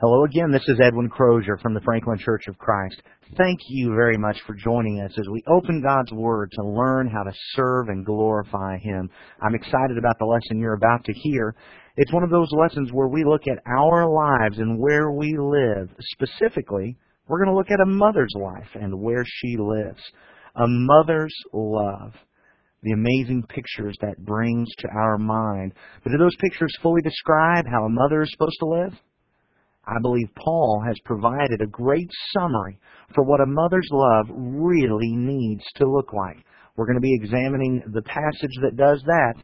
Hello again. This is Edwin Crozier from the Franklin Church of Christ. Thank you very much for joining us as we open God's Word to learn how to serve and glorify Him. I'm excited about the lesson you're about to hear. It's one of those lessons where we look at our lives and where we live. Specifically, we're going to look at a mother's life and where she lives. A mother's love. The amazing pictures that brings to our mind. But do those pictures fully describe how a mother is supposed to live? I believe Paul has provided a great summary for what a mother's love really needs to look like. We're going to be examining the passage that does that.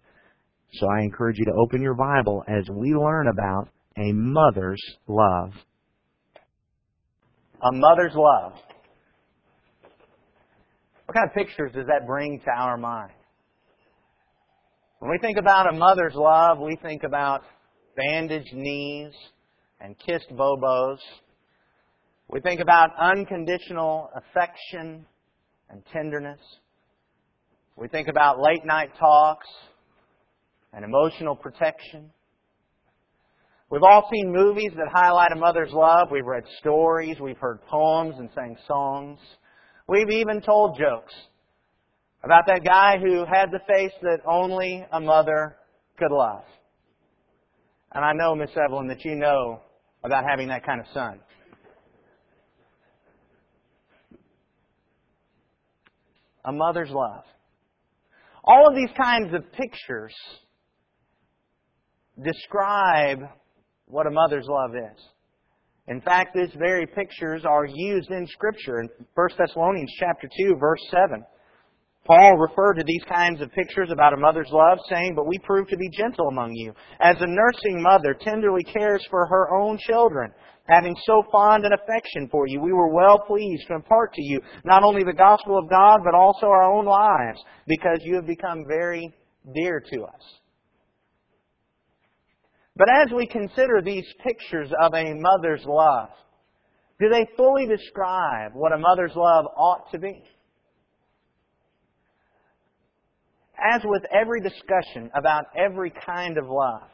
So I encourage you to open your Bible as we learn about a mother's love. A mother's love. What kind of pictures does that bring to our mind? When we think about a mother's love, we think about bandaged knees, and kissed bobos. We think about unconditional affection and tenderness. We think about late night talks and emotional protection. We've all seen movies that highlight a mother's love. We've read stories, we've heard poems and sang songs. We've even told jokes about that guy who had the face that only a mother could love. And I know, Miss Evelyn, that you know about having that kind of son. A mother's love. All of these kinds of pictures describe what a mother's love is. In fact, these very pictures are used in Scripture. In 1 Thessalonians chapter 2, verse 7. Paul referred to these kinds of pictures about a mother's love, saying, But we prove to be gentle among you, as a nursing mother tenderly cares for her own children. Having so fond an affection for you, we were well pleased to impart to you not only the gospel of God, but also our own lives, because you have become very dear to us. But as we consider these pictures of a mother's love, do they fully describe what a mother's love ought to be? As with every discussion about every kind of love,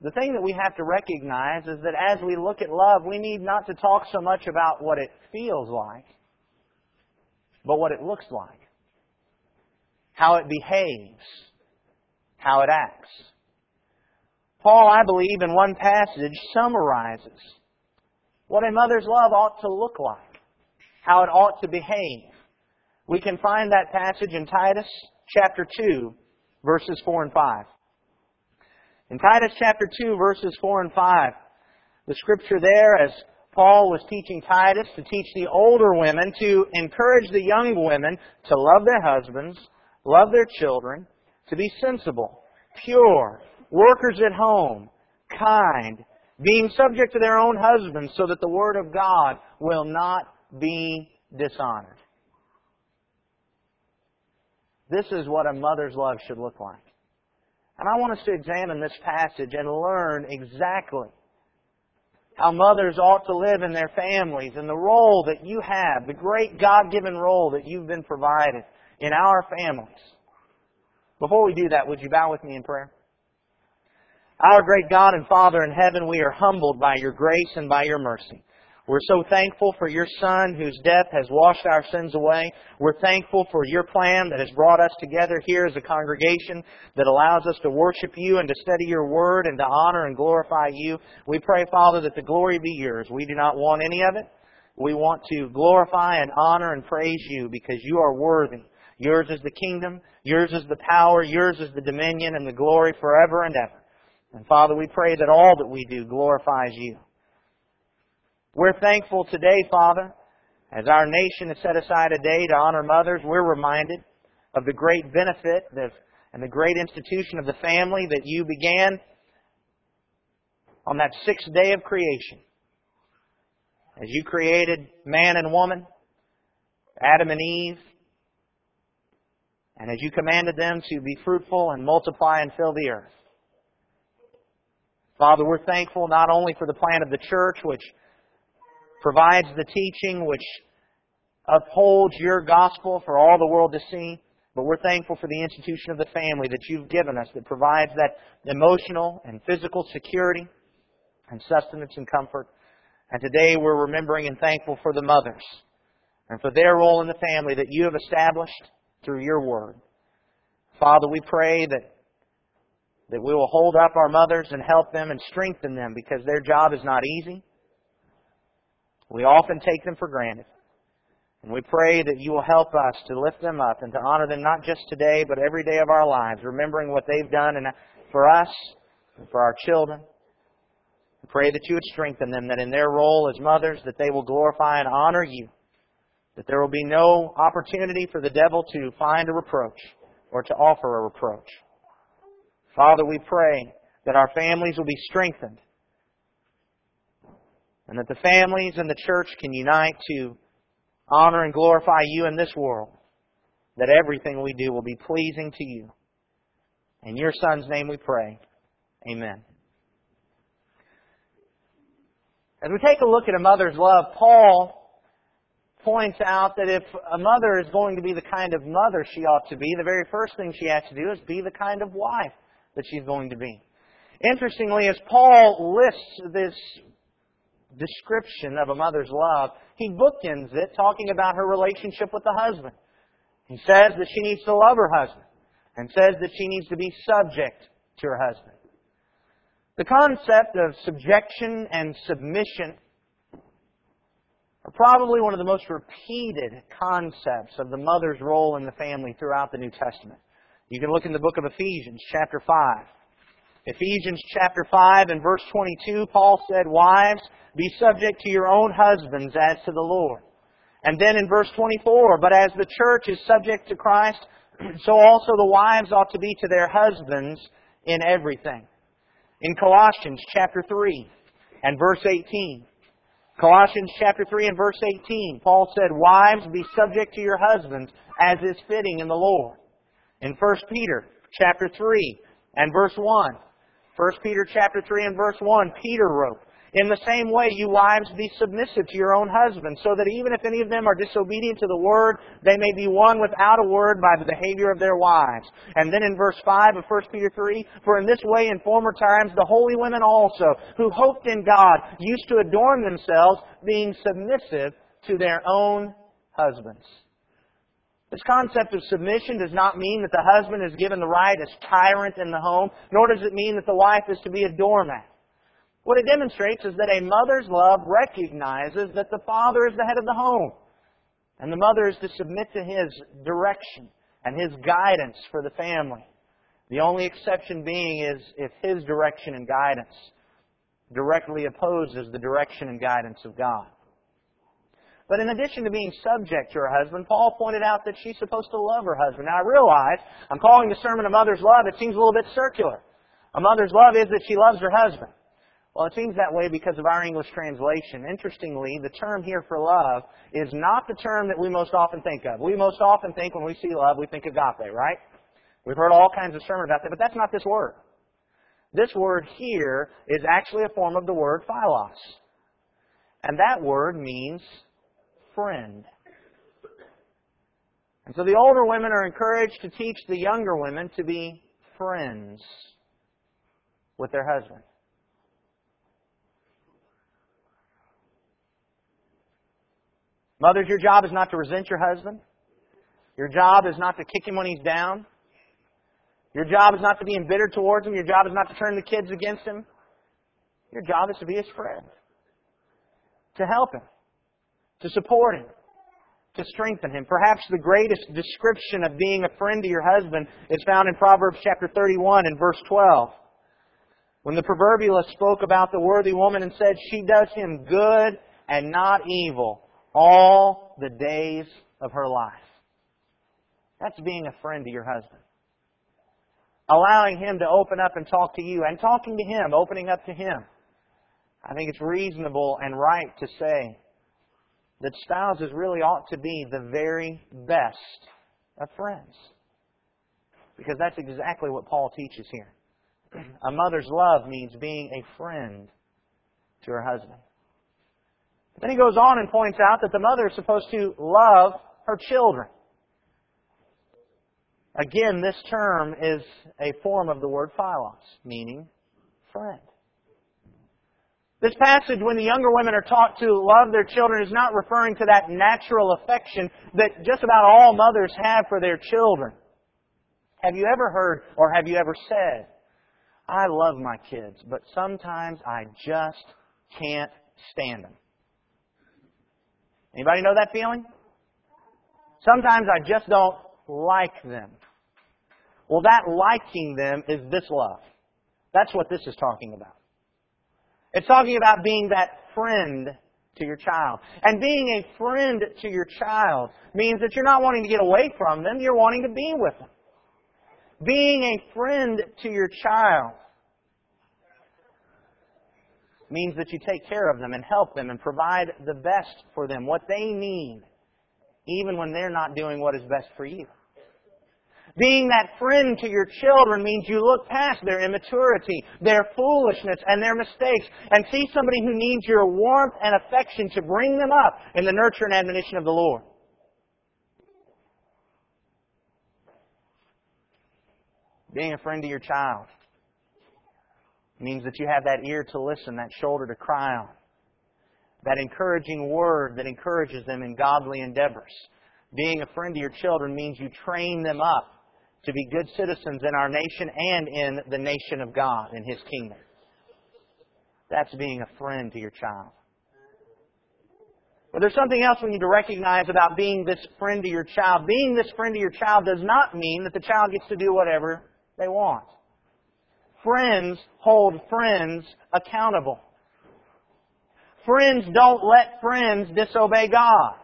the thing that we have to recognize is that as we look at love, we need not to talk so much about what it feels like, but what it looks like, how it behaves, how it acts. Paul, I believe, in one passage summarizes what a mother's love ought to look like, how it ought to behave. We can find that passage in Titus chapter 2, verses 4 and 5. In Titus chapter 2, verses 4 and 5, the scripture there, as Paul was teaching Titus to teach the older women to encourage the young women to love their husbands, love their children, to be sensible, pure, workers at home, kind, being subject to their own husbands so that the word of God will not be dishonored. This is what a mother's love should look like. And I want us to examine this passage and learn exactly how mothers ought to live in their families and the role that you have, the great God-given role that you've been provided in our families. Before we do that, would you bow with me in prayer? Our great God and Father in heaven, we are humbled by your grace and by your mercy. We're so thankful for your Son whose death has washed our sins away. We're thankful for your plan that has brought us together here as a congregation that allows us to worship you and to study your word and to honor and glorify you. We pray, Father, that the glory be yours. We do not want any of it. We want to glorify and honor and praise you because you are worthy. Yours is the kingdom. Yours is the power. Yours is the dominion and the glory forever and ever. And Father, we pray that all that we do glorifies you. We're thankful today, Father, as our nation has set aside a day to honor mothers, we're reminded of the great benefit and the great institution of the family that you began on that sixth day of creation. As you created man and woman, Adam and Eve, and as you commanded them to be fruitful and multiply and fill the earth. Father, we're thankful not only for the plan of the church, which provides the teaching which upholds your gospel for all the world to see. But we're thankful for the institution of the family that you've given us that provides that emotional and physical security. and sustenance and comfort. And today we're remembering and thankful for the mothers and for their role in the family that you have established through your word. Father, we pray that, that we will hold up our mothers and help them and strengthen them because their job is not easy. We often take them for granted. And we pray that you will help us to lift them up and to honor them not just today, but every day of our lives, remembering what they've done and for us and for our children. We pray that you would strengthen them, that in their role as mothers, that they will glorify and honor you, that there will be no opportunity for the devil to find a reproach or to offer a reproach. Father, we pray that our families will be strengthened and that the families and the church can unite to honor and glorify you in this world, that everything we do will be pleasing to you. In your Son's name we pray. Amen. As we take a look at a mother's love, Paul points out that if a mother is going to be the kind of mother she ought to be, the very first thing she has to do is be the kind of wife that she's going to be. Interestingly, as Paul lists this description of a mother's love, he bookends it talking about her relationship with the husband. He says that she needs to love her husband and says that she needs to be subject to her husband. The concept of subjection and submission are probably one of the most repeated concepts of the mother's role in the family throughout the New Testament. You can look in the book of Ephesians, chapter 5. Ephesians chapter 5 and verse 22, Paul said, Wives, be subject to your own husbands as to the Lord. And then in verse 24, but as the church is subject to Christ, so also the wives ought to be to their husbands in everything. In Colossians chapter 3 and verse 18, Colossians chapter 3 and verse 18, Paul said, Wives, be subject to your husbands as is fitting in the Lord. In 1 Peter chapter 3 and verse 1, 1 Peter chapter 3 and verse 1, Peter wrote, in the same way, you wives, be submissive to your own husbands, so that even if any of them are disobedient to the word, they may be won without a word by the behavior of their wives. And then in verse 5 of 1 Peter 3, For in this way in former times the holy women also, who hoped in God, used to adorn themselves, being submissive to their own husbands. This concept of submission does not mean that the husband is given the right as tyrant in the home, nor does it mean that the wife is to be a doormat. What it demonstrates is that a mother's love recognizes that the father is the head of the home, and the mother is to submit to his direction and his guidance for the family. The only exception being is if his direction and guidance directly opposes the direction and guidance of God. But in addition to being subject to her husband, Paul pointed out that she's supposed to love her husband. Now I realize I'm calling the sermon a mother's love. It seems a little bit circular. A mother's love is that she loves her husband. Well, it seems that way because of our English translation. Interestingly, the term here for love is not the term that we most often think of. We most often think when we see love, we think agape, right? We've heard all kinds of sermons about that, but that's not this word. This word here is actually a form of the word philos. And that word means friend. And so the older women are encouraged to teach the younger women to be friends with their husband. Mothers, your job is not to resent your husband. Your job is not to kick him when he's down. Your job is not to be embittered towards him. Your job is not to turn the kids against him. Your job is to be his friend. To help him. To support him. To strengthen him. Perhaps the greatest description of being a friend to your husband is found in Proverbs chapter 31 and verse 12. When the proverbialist spoke about the worthy woman and said, She does him good and not evil all the days of her life. That's being a friend to your husband. Allowing him to open up and talk to you, and talking to him, opening up to him. I think it's reasonable and right to say that spouses really ought to be the very best of friends. Because that's exactly what Paul teaches here. A mother's love means being a friend to her husband. Then he goes on and points out that the mother is supposed to love her children. Again, this term is a form of the word philos, meaning friend. This passage, when the younger women are taught to love their children, is not referring to that natural affection that just about all mothers have for their children. Have you ever heard or have you ever said, I love my kids, but sometimes I just can't stand them? Anybody know that feeling? Sometimes I just don't like them. Well, that liking them is this love. That's what this is talking about. It's talking about being that friend to your child. And being a friend to your child means that you're not wanting to get away from them, you're wanting to be with them. Being a friend to your child means that you take care of them and help them and provide the best for them, what they need, even when they're not doing what is best for you. Being that friend to your children means you look past their immaturity, their foolishness, and their mistakes, and see somebody who needs your warmth and affection to bring them up in the nurture and admonition of the Lord. Being a friend to your child means that you have that ear to listen, that shoulder to cry on, that encouraging word that encourages them in godly endeavors. Being a friend to your children means you train them up to be good citizens in our nation and in the nation of God, in His kingdom. That's being a friend to your child. But there's something else we need to recognize about being this friend to your child. Being this friend to your child does not mean that the child gets to do whatever they want. Friends hold friends accountable. Friends don't let friends disobey God.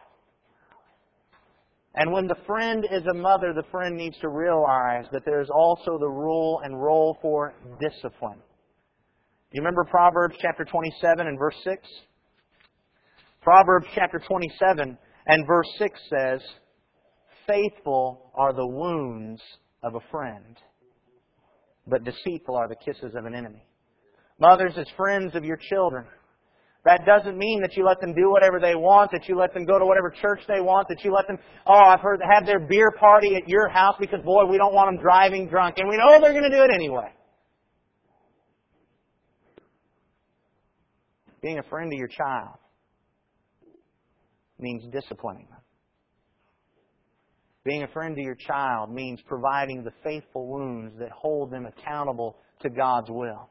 And when the friend is a mother, the friend needs to realize that there is also the rule and role for discipline. You remember Proverbs chapter 27 and verse 6? Proverbs chapter 27 and verse 6 says, Faithful are the wounds of a friend, but deceitful are the kisses of an enemy. Mothers, as friends of your children, that doesn't mean that you let them do whatever they want, that you let them go to whatever church they want, that you let them, oh, I've heard, have their beer party at your house because, boy, we don't want them driving drunk. And we know they're going to do it anyway. Being a friend to your child means disciplining them. Being a friend to your child means providing the faithful wounds that hold them accountable to God's will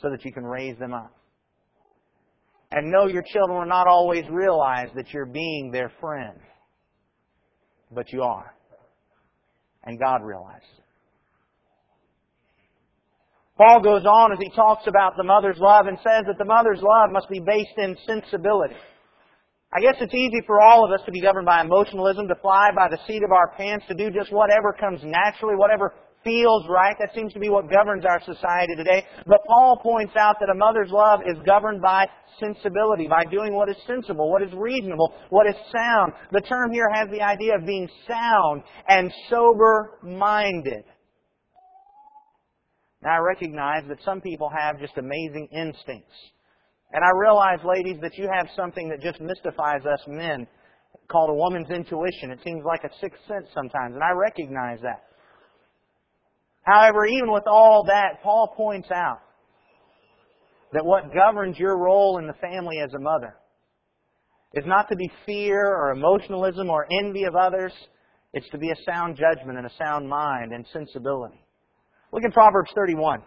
so that you can raise them up. And know your children will not always realize that you're being their friend. But you are. And God realizes. Paul goes on as he talks about the mother's love and says that the mother's love must be based in sensibility. I guess it's easy for all of us to be governed by emotionalism, to fly by the seat of our pants, to do just whatever comes naturally, whatever feels right. That seems to be what governs our society today. But Paul points out that a mother's love is governed by sensibility, by doing what is sensible, what is reasonable, what is sound. The term here has the idea of being sound and sober-minded. Now I recognize that some people have just amazing instincts. And I realize, ladies, that you have something that just mystifies us men called a woman's intuition. It seems like a sixth sense sometimes, and I recognize that. However, even with all that, Paul points out that what governs your role in the family as a mother is not to be fear or emotionalism or envy of others. It's to be a sound judgment and a sound mind and sensibility. Look at Proverbs 31.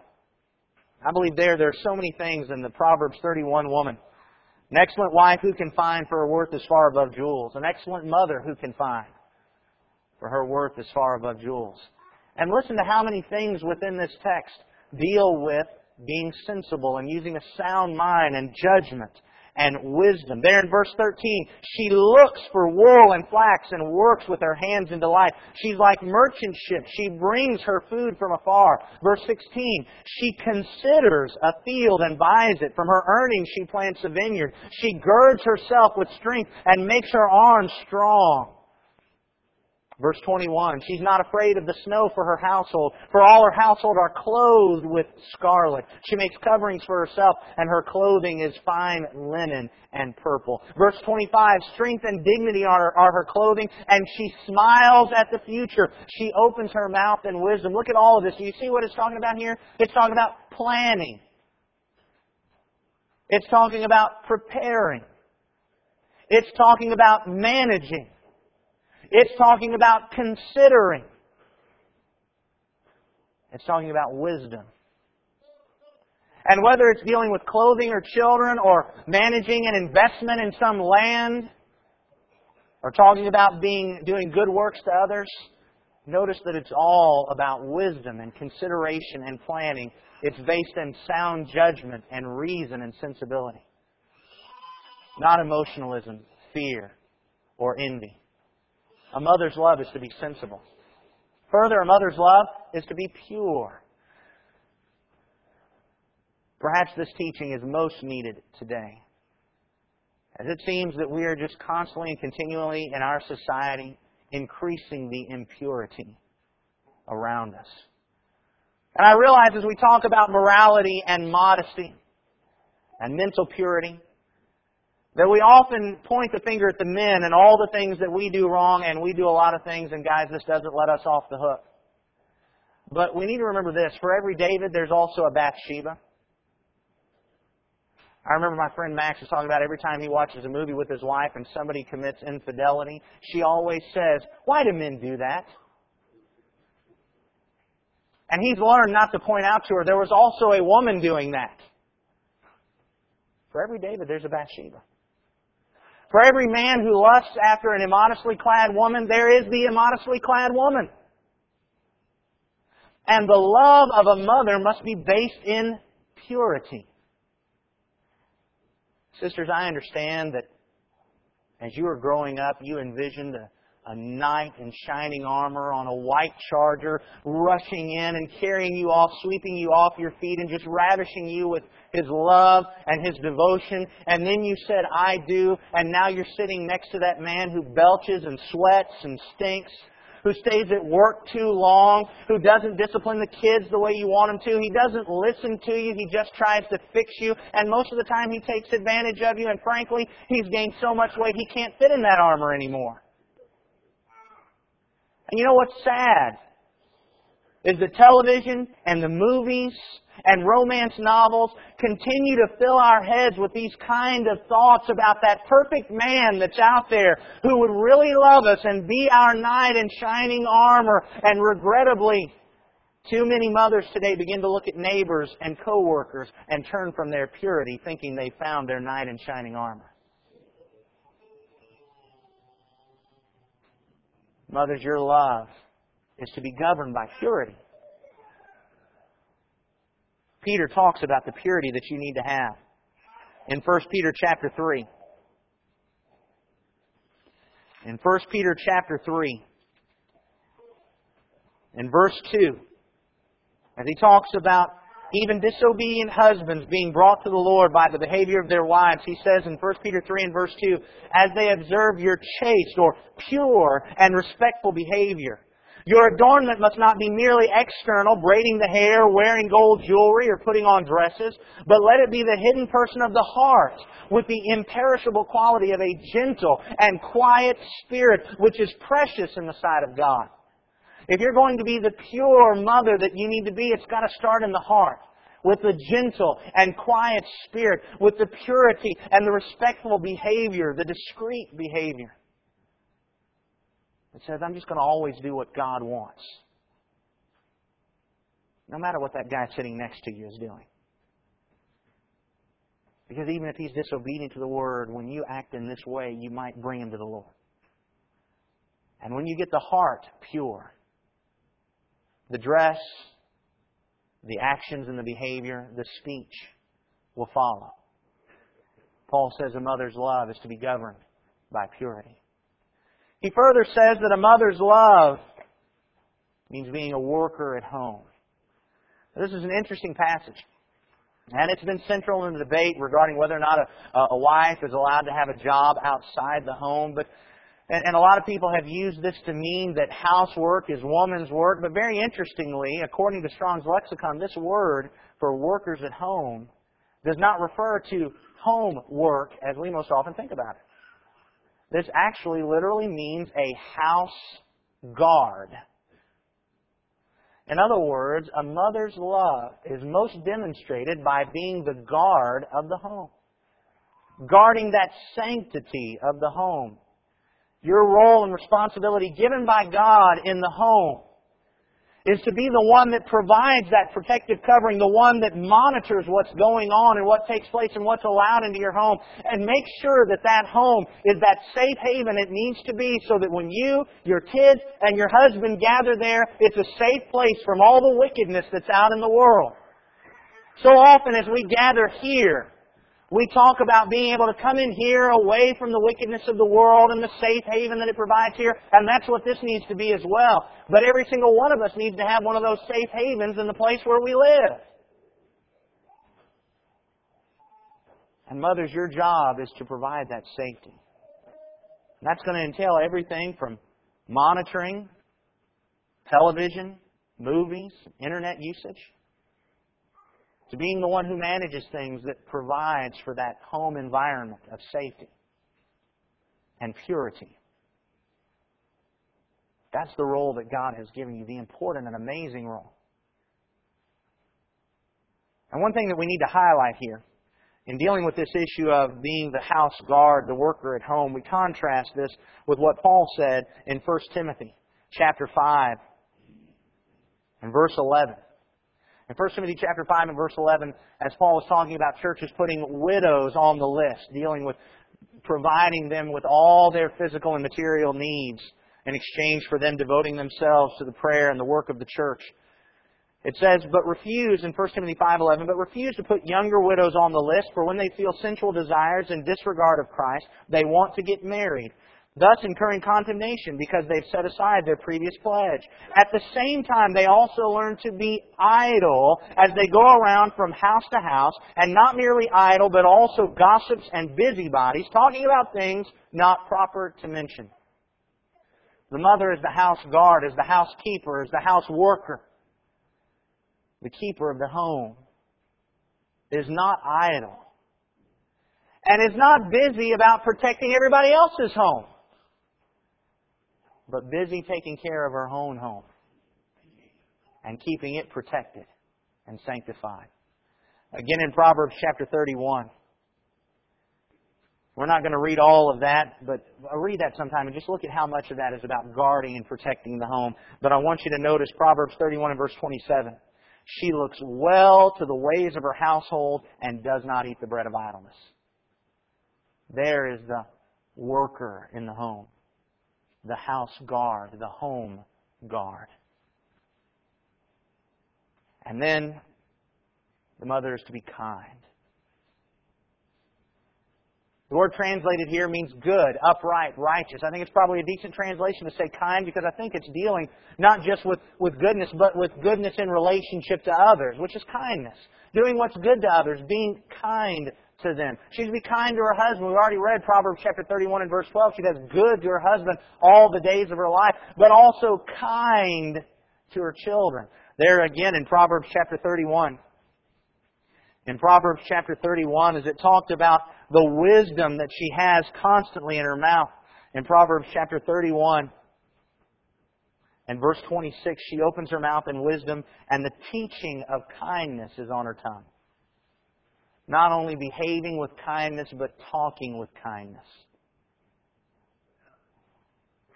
I believe there, there are so many things in the Proverbs 31 woman. An excellent wife who can find for her worth is far above jewels. An excellent mother who can find for her worth is far above jewels. And listen to how many things within this text deal with being sensible and using a sound mind and judgment and wisdom. There in verse 13, she looks for wool and flax and works with her hands in delight. She's like merchant ships. She brings her food from afar. Verse 16, she considers a field and buys it. From her earnings she plants a vineyard. She girds herself with strength and makes her arms strong. Verse 21, she's not afraid of the snow for her household, for all her household are clothed with scarlet. She makes coverings for herself, and her clothing is fine linen and purple. Verse 25, strength and dignity are, are her clothing, and she smiles at the future. She opens her mouth in wisdom. Look at all of this. Do you see what it's talking about here? It's talking about planning. It's talking about preparing. It's talking about managing. It's talking about considering. It's talking about wisdom. And whether it's dealing with clothing or children or managing an investment in some land or talking about being, doing good works to others, notice that it's all about wisdom and consideration and planning. It's based in sound judgment and reason and sensibility. Not emotionalism, fear, or envy. A mother's love is to be sensible. Further, a mother's love is to be pure. Perhaps this teaching is most needed today. As it seems that we are just constantly and continually in our society increasing the impurity around us. And I realize as we talk about morality and modesty and mental purity, that we often point the finger at the men and all the things that we do wrong, and we do a lot of things, and guys, this doesn't let us off the hook. But we need to remember this for every David, there's also a Bathsheba. I remember my friend Max was talking about every time he watches a movie with his wife and somebody commits infidelity, she always says, Why do men do that? And he's learned not to point out to her there was also a woman doing that. For every David, there's a Bathsheba. For every man who lusts after an immodestly clad woman, there is the immodestly clad woman. And the love of a mother must be based in purity. Sisters, I understand that as you were growing up, you envisioned a, a knight in shining armor on a white charger rushing in and carrying you off, sweeping you off your feet and just ravishing you with his love and his devotion. And then you said, I do. And now you're sitting next to that man who belches and sweats and stinks who stays at work too long, who doesn't discipline the kids the way you want him to. He doesn't listen to you. He just tries to fix you. And most of the time he takes advantage of you. And frankly, he's gained so much weight he can't fit in that armor anymore. And you know what's sad? Is the television and the movies and romance novels continue to fill our heads with these kind of thoughts about that perfect man that's out there who would really love us and be our knight in shining armor. And regrettably, too many mothers today begin to look at neighbors and coworkers and turn from their purity thinking they found their knight in shining armor. Mothers, your love is to be governed by purity. Peter talks about the purity that you need to have. In 1 Peter chapter 3. In 1 Peter chapter 3. In verse 2. As he talks about even disobedient husbands being brought to the Lord by the behavior of their wives, he says in 1 Peter 3 and verse 2, as they observe your chaste or pure and respectful behavior. Your adornment must not be merely external, braiding the hair, wearing gold jewelry, or putting on dresses, but let it be the hidden person of the heart, with the imperishable quality of a gentle and quiet spirit, which is precious in the sight of God. If you're going to be the pure mother that you need to be, it's got to start in the heart. With the gentle and quiet spirit, with the purity and the respectful behavior, the discreet behavior. It says, I'm just going to always do what God wants. No matter what that guy sitting next to you is doing. Because even if he's disobedient to the word, when you act in this way, you might bring him to the Lord. And when you get the heart pure, the dress, the actions and the behavior, the speech will follow. Paul says a mother's love is to be governed by purity. He further says that a mother's love means being a worker at home. This is an interesting passage. And it's been central in the debate regarding whether or not a, a wife is allowed to have a job outside the home. But and, and a lot of people have used this to mean that housework is woman's work. But very interestingly, according to Strong's lexicon, this word for workers at home does not refer to home work as we most often think about it. This actually literally means a house guard. In other words, a mother's love is most demonstrated by being the guard of the home. guarding that sanctity of the home. Your role and responsibility given by God in the home is to be the one that provides that protective covering, the one that monitors what's going on and what takes place and what's allowed into your home, and make sure that that home is that safe haven it needs to be so that when you, your kids, and your husband gather there, it's a safe place from all the wickedness that's out in the world. So often as we gather here, we talk about being able to come in here away from the wickedness of the world and the safe haven that it provides here, and that's what this needs to be as well. But every single one of us needs to have one of those safe havens in the place where we live. And mothers, your job is to provide that safety. And that's going to entail everything from monitoring, television, movies, internet usage, to being the one who manages things that provides for that home environment of safety and purity. That's the role that God has given you, the important and amazing role. And one thing that we need to highlight here, in dealing with this issue of being the house guard, the worker at home, we contrast this with what Paul said in 1 Timothy chapter 5 and verse 11. In 1 Timothy chapter 5 and verse 11, as Paul was talking about churches putting widows on the list, dealing with providing them with all their physical and material needs in exchange for them devoting themselves to the prayer and the work of the church. It says, but refuse in 1 Timothy 5.11, but refuse to put younger widows on the list, for when they feel sensual desires in disregard of Christ, they want to get married thus incurring condemnation because they've set aside their previous pledge. At the same time, they also learn to be idle as they go around from house to house, and not merely idle, but also gossips and busybodies, talking about things not proper to mention. The mother is the house guard, is the housekeeper, is the house worker, the keeper of the home, is not idle, and is not busy about protecting everybody else's home but busy taking care of her own home and keeping it protected and sanctified. Again in Proverbs chapter 31. We're not going to read all of that, but I'll read that sometime and just look at how much of that is about guarding and protecting the home. But I want you to notice Proverbs 31 and verse 27. She looks well to the ways of her household and does not eat the bread of idleness. There is the worker in the home the house guard, the home guard. And then the mother is to be kind. The word translated here means good, upright, righteous. I think it's probably a decent translation to say kind because I think it's dealing not just with, with goodness, but with goodness in relationship to others, which is kindness. Doing what's good to others, being kind to them. She's to be kind to her husband. We've already read Proverbs chapter 31 and verse 12. She does good to her husband all the days of her life, but also kind to her children. There again in Proverbs chapter 31. In Proverbs chapter 31, as it talked about the wisdom that she has constantly in her mouth. In Proverbs chapter 31, and verse 26, she opens her mouth in wisdom, and the teaching of kindness is on her tongue. Not only behaving with kindness, but talking with kindness.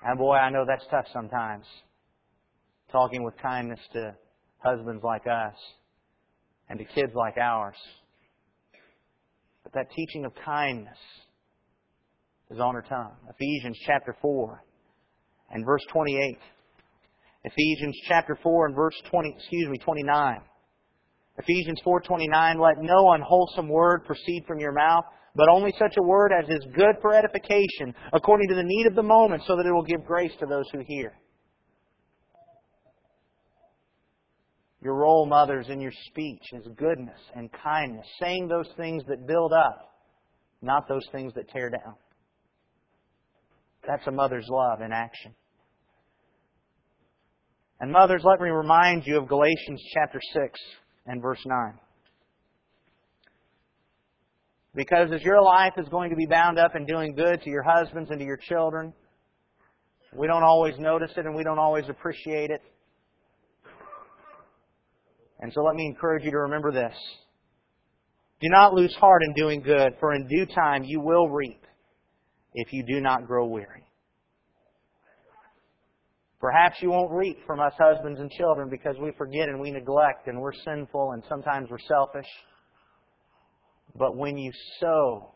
And boy, I know that's tough sometimes. Talking with kindness to husbands like us and to kids like ours. But that teaching of kindness is on her tongue. Ephesians chapter 4 and verse 28. Ephesians chapter 4 and verse 20, excuse me, 29. Ephesians 4:29 let no unwholesome word proceed from your mouth but only such a word as is good for edification according to the need of the moment so that it will give grace to those who hear. Your role, mothers, in your speech is goodness and kindness, saying those things that build up, not those things that tear down. That's a mother's love in action. And mothers, let me remind you of Galatians chapter 6 and verse 9. Because as your life is going to be bound up in doing good to your husbands and to your children, we don't always notice it and we don't always appreciate it. And so let me encourage you to remember this. Do not lose heart in doing good, for in due time you will reap if you do not grow weary. Perhaps you won't reap from us husbands and children because we forget and we neglect and we're sinful and sometimes we're selfish. But when you sow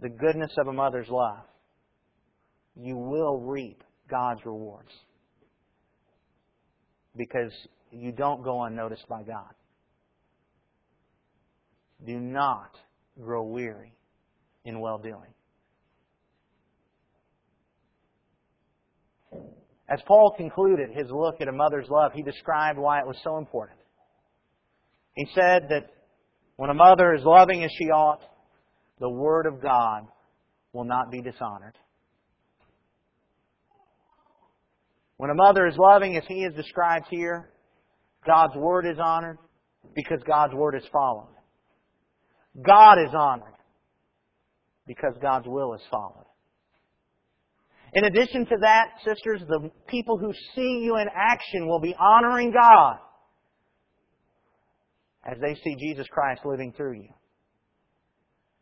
the goodness of a mother's love, you will reap God's rewards. Because you don't go unnoticed by God. Do not grow weary in well doing. As Paul concluded his look at a mother's love, he described why it was so important. He said that when a mother is loving as she ought, the Word of God will not be dishonored. When a mother is loving as he is described here, God's Word is honored because God's Word is followed. God is honored because God's will is followed. In addition to that, sisters, the people who see you in action will be honoring God as they see Jesus Christ living through you.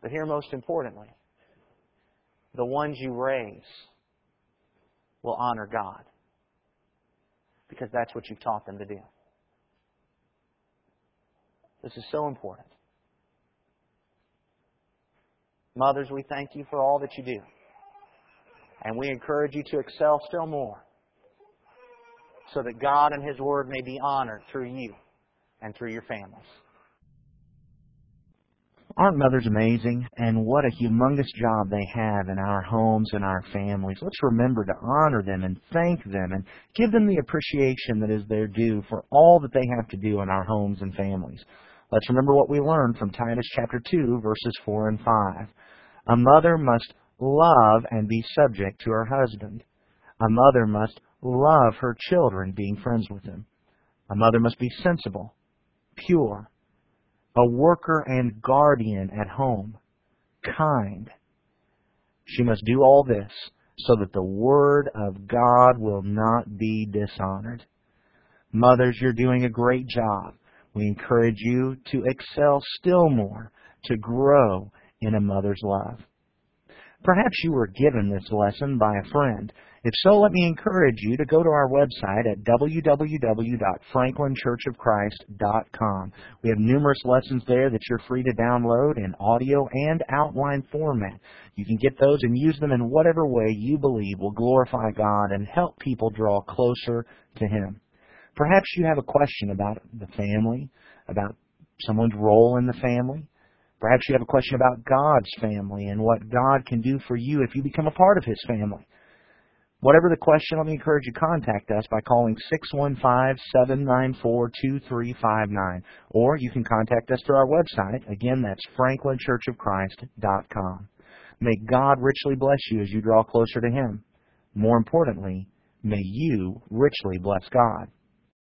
But here, most importantly, the ones you raise will honor God because that's what you've taught them to do. This is so important. Mothers, we thank you for all that you do. And we encourage you to excel still more so that God and His Word may be honored through you and through your families. Aren't mothers amazing? And what a humongous job they have in our homes and our families. Let's remember to honor them and thank them and give them the appreciation that is their due for all that they have to do in our homes and families. Let's remember what we learned from Titus chapter 2 verses 4 and 5. A mother must love and be subject to her husband. A mother must love her children, being friends with them. A mother must be sensible, pure, a worker and guardian at home, kind. She must do all this so that the Word of God will not be dishonored. Mothers, you're doing a great job. We encourage you to excel still more, to grow in a mother's love. Perhaps you were given this lesson by a friend. If so, let me encourage you to go to our website at www.franklinchurchofchrist.com. We have numerous lessons there that you're free to download in audio and outline format. You can get those and use them in whatever way you believe will glorify God and help people draw closer to Him. Perhaps you have a question about the family, about someone's role in the family. Perhaps you have a question about God's family and what God can do for you if you become a part of His family. Whatever the question, let me encourage you to contact us by calling 615-794-2359. Or you can contact us through our website. Again, that's franklinchurchofchrist.com. May God richly bless you as you draw closer to Him. More importantly, may you richly bless God.